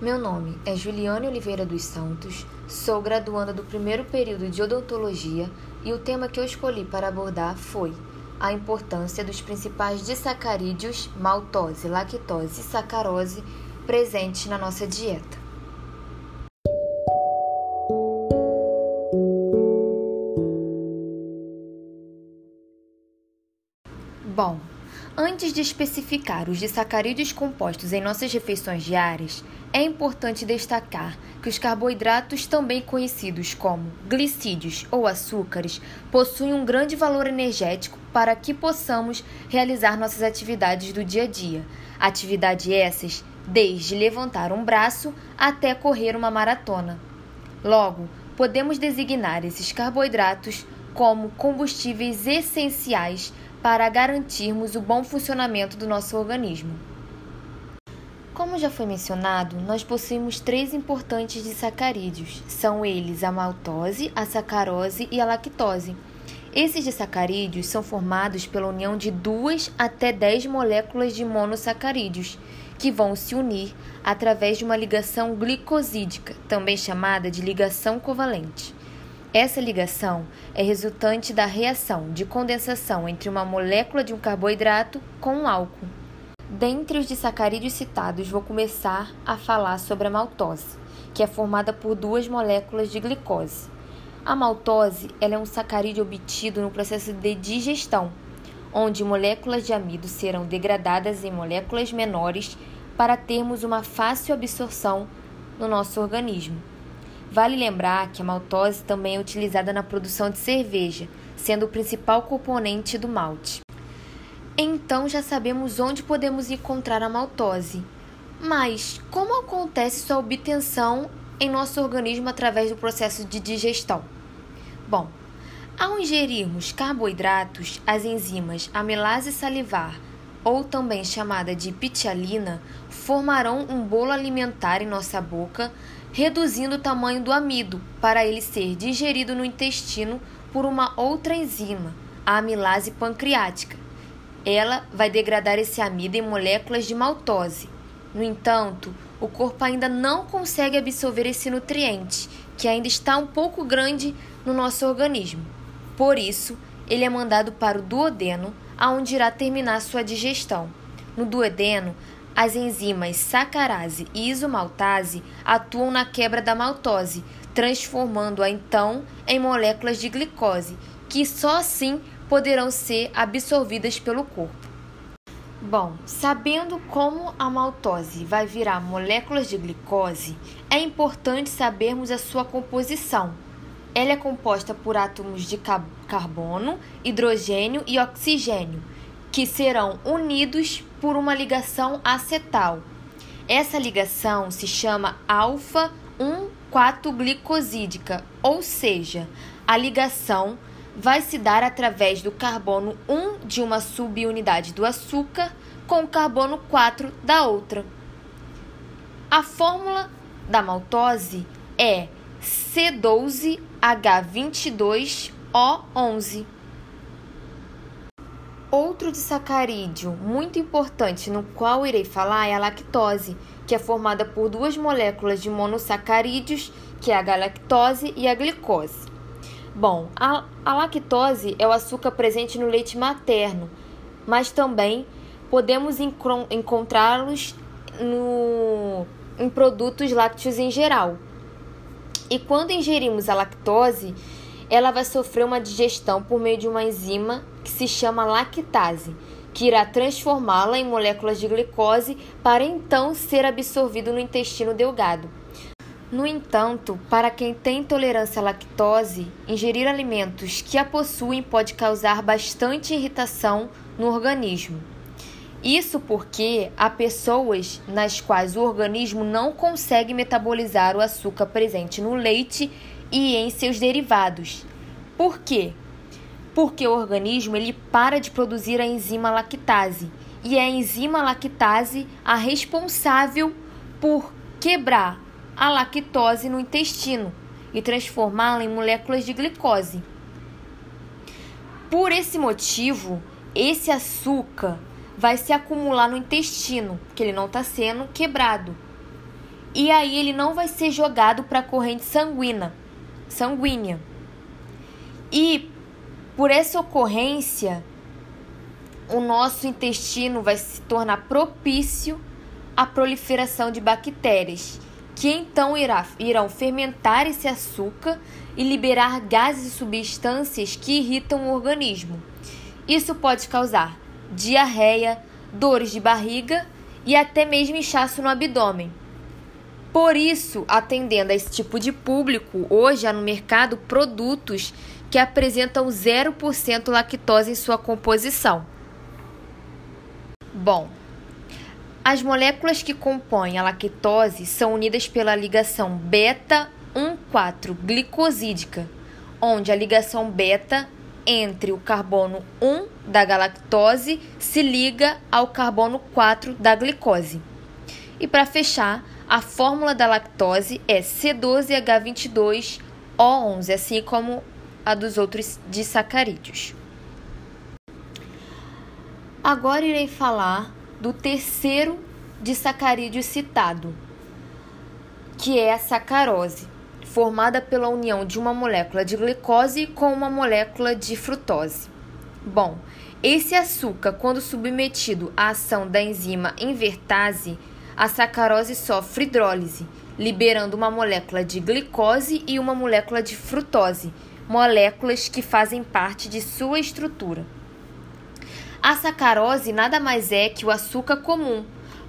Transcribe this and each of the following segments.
Meu nome é Juliane Oliveira dos Santos, sou graduanda do primeiro período de odontologia e o tema que eu escolhi para abordar foi a importância dos principais disacarídeos, maltose, lactose e sacarose presentes na nossa dieta. Bom, antes de especificar os disacarídeos compostos em nossas refeições diárias, é importante destacar que os carboidratos, também conhecidos como glicídios ou açúcares, possuem um grande valor energético para que possamos realizar nossas atividades do dia a dia. Atividades essas desde levantar um braço até correr uma maratona. Logo, podemos designar esses carboidratos como combustíveis essenciais para garantirmos o bom funcionamento do nosso organismo. Como já foi mencionado, nós possuímos três importantes disacarídeos. São eles a maltose, a sacarose e a lactose. Esses disacarídeos são formados pela união de duas até dez moléculas de monossacarídeos, que vão se unir através de uma ligação glicosídica, também chamada de ligação covalente. Essa ligação é resultante da reação de condensação entre uma molécula de um carboidrato com um álcool. Dentre os disacarídeos citados, vou começar a falar sobre a maltose, que é formada por duas moléculas de glicose. A maltose ela é um sacarídeo obtido no processo de digestão, onde moléculas de amido serão degradadas em moléculas menores para termos uma fácil absorção no nosso organismo. Vale lembrar que a maltose também é utilizada na produção de cerveja, sendo o principal componente do malte. Então já sabemos onde podemos encontrar a maltose. Mas como acontece sua obtenção em nosso organismo através do processo de digestão? Bom, ao ingerirmos carboidratos, as enzimas amilase salivar, ou também chamada de pitialina, formarão um bolo alimentar em nossa boca, reduzindo o tamanho do amido para ele ser digerido no intestino por uma outra enzima, a amilase pancreática ela vai degradar esse amido em moléculas de maltose. No entanto, o corpo ainda não consegue absorver esse nutriente, que ainda está um pouco grande no nosso organismo. Por isso, ele é mandado para o duodeno, aonde irá terminar sua digestão. No duodeno, as enzimas sacarase e isomaltase atuam na quebra da maltose, transformando-a então em moléculas de glicose, que só assim poderão ser absorvidas pelo corpo. Bom, sabendo como a maltose vai virar moléculas de glicose, é importante sabermos a sua composição. Ela é composta por átomos de carbono, hidrogênio e oxigênio, que serão unidos por uma ligação acetal. Essa ligação se chama alfa-1,4-glicosídica, ou seja, a ligação vai se dar através do carbono 1 de uma subunidade do açúcar com o carbono 4 da outra. A fórmula da maltose é C12H22O11. Outro disacarídeo muito importante no qual irei falar é a lactose, que é formada por duas moléculas de monossacarídeos, que é a galactose e a glicose. Bom, a, a lactose é o açúcar presente no leite materno, mas também podemos encontrá-los em produtos lácteos em geral. E quando ingerimos a lactose, ela vai sofrer uma digestão por meio de uma enzima que se chama lactase, que irá transformá-la em moléculas de glicose para então ser absorvido no intestino delgado. No entanto, para quem tem intolerância à lactose, ingerir alimentos que a possuem pode causar bastante irritação no organismo. Isso porque há pessoas nas quais o organismo não consegue metabolizar o açúcar presente no leite e em seus derivados. Por quê? Porque o organismo ele para de produzir a enzima lactase, e é a enzima lactase a responsável por quebrar a lactose no intestino e transformá-la em moléculas de glicose. Por esse motivo, esse açúcar vai se acumular no intestino, que ele não está sendo quebrado. e aí ele não vai ser jogado para a corrente sanguínea, sanguínea. E por essa ocorrência, o nosso intestino vai se tornar propício à proliferação de bactérias, que então irá, irão fermentar esse açúcar e liberar gases e substâncias que irritam o organismo. Isso pode causar diarreia, dores de barriga e até mesmo inchaço no abdômen. Por isso, atendendo a esse tipo de público, hoje há no mercado produtos que apresentam 0% lactose em sua composição. Bom, as moléculas que compõem a lactose são unidas pela ligação beta-1,4-glicosídica, onde a ligação beta entre o carbono 1 da galactose se liga ao carbono 4 da glicose. E para fechar, a fórmula da lactose é C12H22O11, assim como a dos outros disacarídeos. Agora irei falar do terceiro disacarídeo citado, que é a sacarose, formada pela união de uma molécula de glicose com uma molécula de frutose. Bom, esse açúcar, quando submetido à ação da enzima invertase, a sacarose sofre hidrólise, liberando uma molécula de glicose e uma molécula de frutose, moléculas que fazem parte de sua estrutura. A sacarose nada mais é que o açúcar comum.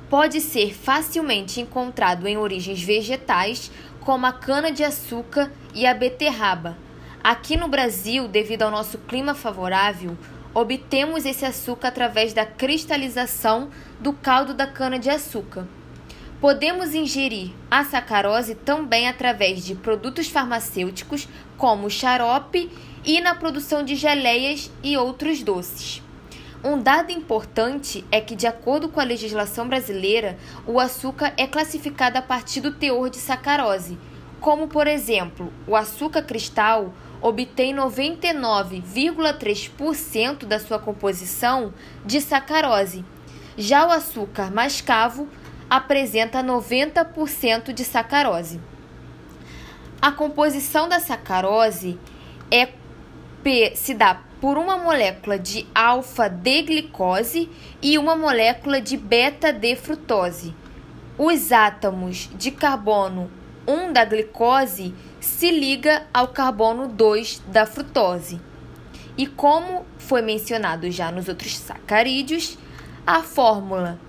Pode ser facilmente encontrado em origens vegetais, como a cana-de-açúcar e a beterraba. Aqui no Brasil, devido ao nosso clima favorável, obtemos esse açúcar através da cristalização do caldo da cana-de-açúcar. Podemos ingerir a sacarose também através de produtos farmacêuticos, como xarope, e na produção de geleias e outros doces. Um dado importante é que, de acordo com a legislação brasileira, o açúcar é classificado a partir do teor de sacarose, como, por exemplo, o açúcar cristal obtém 99,3% da sua composição de sacarose. Já o açúcar mascavo apresenta 90% de sacarose. A composição da sacarose é, se dá por uma molécula de alfa-D-glicose e uma molécula de beta-D-frutose. Os átomos de carbono 1 da glicose se liga ao carbono 2 da frutose. E como foi mencionado já nos outros sacarídeos, a fórmula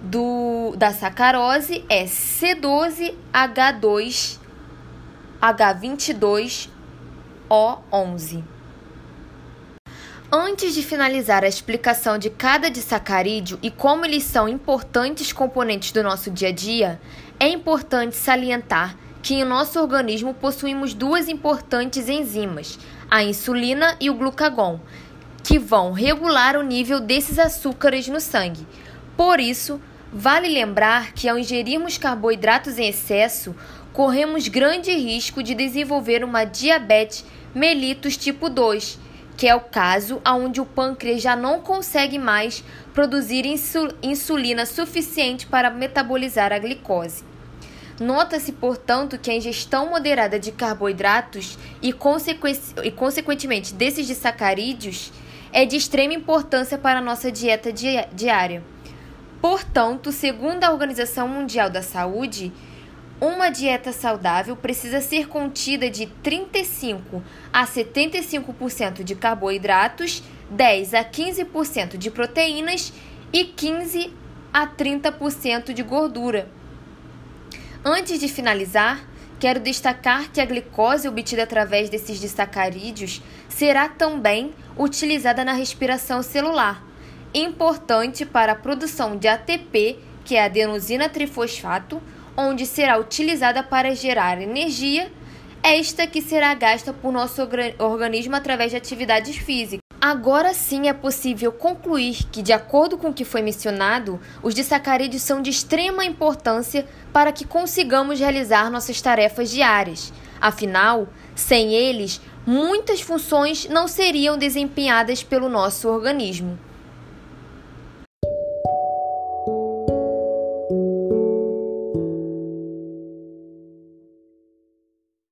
do, da sacarose é C12H2H22O11. Antes de finalizar a explicação de cada disacarídeo e como eles são importantes componentes do nosso dia a dia, é importante salientar que em nosso organismo possuímos duas importantes enzimas, a insulina e o glucagon, que vão regular o nível desses açúcares no sangue. Por isso, Vale lembrar que ao ingerirmos carboidratos em excesso, corremos grande risco de desenvolver uma diabetes mellitus tipo 2, que é o caso onde o pâncreas já não consegue mais produzir insulina suficiente para metabolizar a glicose. Nota-se, portanto, que a ingestão moderada de carboidratos e, consequentemente, desses disacarídeos é de extrema importância para a nossa dieta diária. Portanto, segundo a Organização Mundial da Saúde, uma dieta saudável precisa ser contida de 35 a 75% de carboidratos, 10 a 15% de proteínas e 15 a 30% de gordura. Antes de finalizar, quero destacar que a glicose obtida através desses disacarídeos será também utilizada na respiração celular importante para a produção de ATP, que é adenosina trifosfato, onde será utilizada para gerar energia, esta que será gasta por nosso organismo através de atividades físicas. Agora sim é possível concluir que, de acordo com o que foi mencionado, os disacarídeos são de extrema importância para que consigamos realizar nossas tarefas diárias. Afinal, sem eles, muitas funções não seriam desempenhadas pelo nosso organismo.